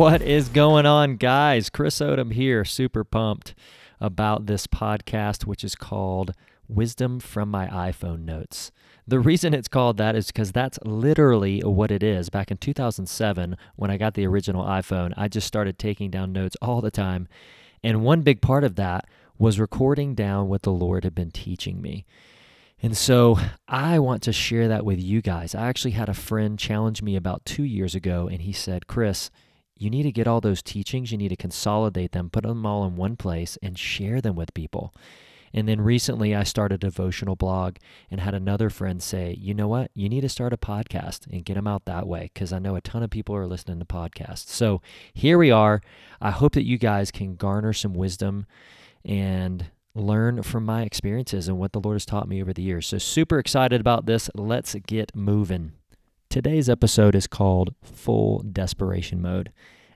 What is going on, guys? Chris Odom here, super pumped about this podcast, which is called Wisdom from My iPhone Notes. The reason it's called that is because that's literally what it is. Back in 2007, when I got the original iPhone, I just started taking down notes all the time. And one big part of that was recording down what the Lord had been teaching me. And so I want to share that with you guys. I actually had a friend challenge me about two years ago, and he said, Chris, you need to get all those teachings, you need to consolidate them, put them all in one place, and share them with people. And then recently, I started a devotional blog and had another friend say, you know what? You need to start a podcast and get them out that way because I know a ton of people are listening to podcasts. So here we are. I hope that you guys can garner some wisdom and learn from my experiences and what the Lord has taught me over the years. So, super excited about this. Let's get moving. Today's episode is called Full Desperation Mode.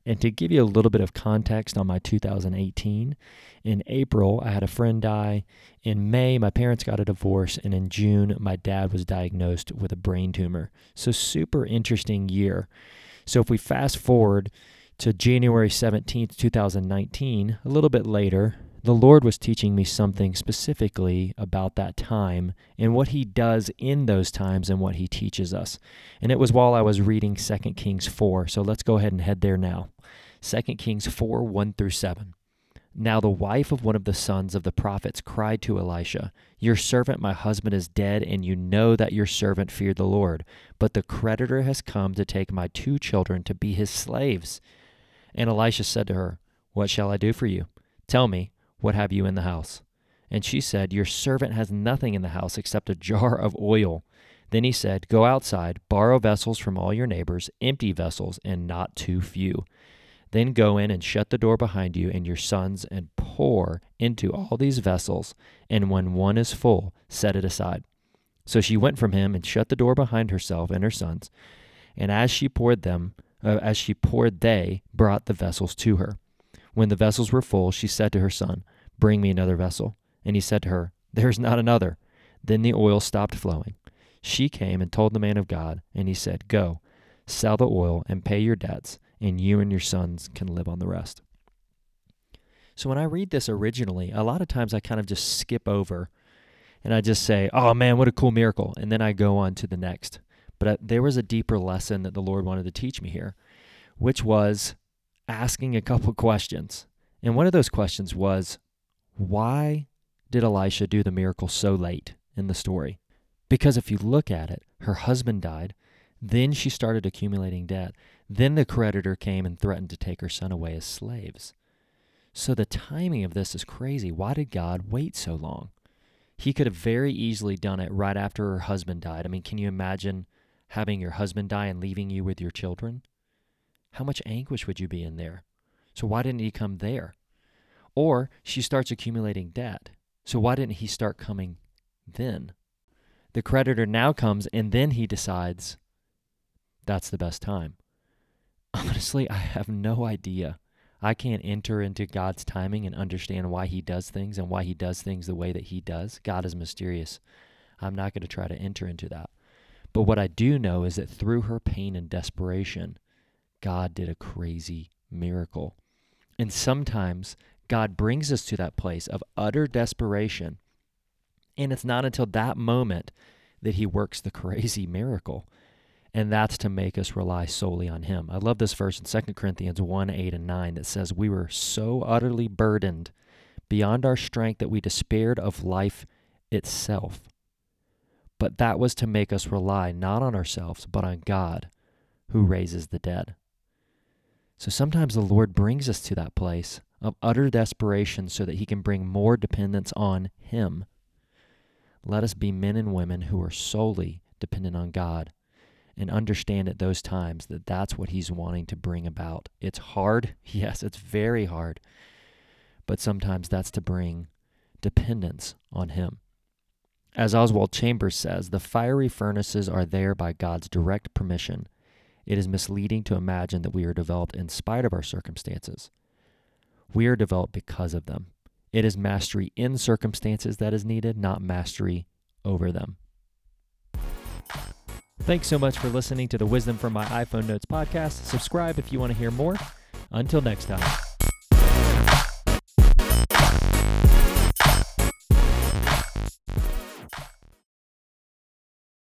And to give you a little bit of context on my 2018, in April, I had a friend die. In May, my parents got a divorce. And in June, my dad was diagnosed with a brain tumor. So, super interesting year. So, if we fast forward to January 17th, 2019, a little bit later, the Lord was teaching me something specifically about that time and what He does in those times and what He teaches us. And it was while I was reading 2 Kings 4. So let's go ahead and head there now. 2 Kings 4 1 through 7. Now the wife of one of the sons of the prophets cried to Elisha, Your servant, my husband, is dead, and you know that your servant feared the Lord. But the creditor has come to take my two children to be his slaves. And Elisha said to her, What shall I do for you? Tell me, what have you in the house? And she said, Your servant has nothing in the house except a jar of oil. Then he said, Go outside, borrow vessels from all your neighbors, empty vessels, and not too few. Then go in and shut the door behind you and your sons, and pour into all these vessels, and when one is full, set it aside. So she went from him and shut the door behind herself and her sons. And as she poured them, uh, as she poured, they brought the vessels to her. When the vessels were full, she said to her son, Bring me another vessel. And he said to her, There is not another. Then the oil stopped flowing. She came and told the man of God, and he said, Go, sell the oil and pay your debts, and you and your sons can live on the rest. So when I read this originally, a lot of times I kind of just skip over and I just say, Oh man, what a cool miracle. And then I go on to the next. But there was a deeper lesson that the Lord wanted to teach me here, which was asking a couple questions. And one of those questions was, why did Elisha do the miracle so late in the story? Because if you look at it, her husband died, then she started accumulating debt. Then the creditor came and threatened to take her son away as slaves. So the timing of this is crazy. Why did God wait so long? He could have very easily done it right after her husband died. I mean, can you imagine having your husband die and leaving you with your children? How much anguish would you be in there? So why didn't he come there? Or she starts accumulating debt. So why didn't he start coming then? The creditor now comes and then he decides that's the best time. Honestly, I have no idea. I can't enter into God's timing and understand why he does things and why he does things the way that he does. God is mysterious. I'm not going to try to enter into that. But what I do know is that through her pain and desperation, God did a crazy miracle. And sometimes God brings us to that place of utter desperation. And it's not until that moment that he works the crazy miracle. And that's to make us rely solely on him. I love this verse in 2 Corinthians 1 8 and 9 that says, We were so utterly burdened beyond our strength that we despaired of life itself. But that was to make us rely not on ourselves, but on God who raises the dead. So sometimes the Lord brings us to that place of utter desperation so that he can bring more dependence on him. Let us be men and women who are solely dependent on God and understand at those times that that's what he's wanting to bring about. It's hard. Yes, it's very hard. But sometimes that's to bring dependence on him. As Oswald Chambers says, the fiery furnaces are there by God's direct permission. It is misleading to imagine that we are developed in spite of our circumstances. We are developed because of them. It is mastery in circumstances that is needed, not mastery over them. Thanks so much for listening to the Wisdom from My iPhone Notes podcast. Subscribe if you want to hear more. Until next time.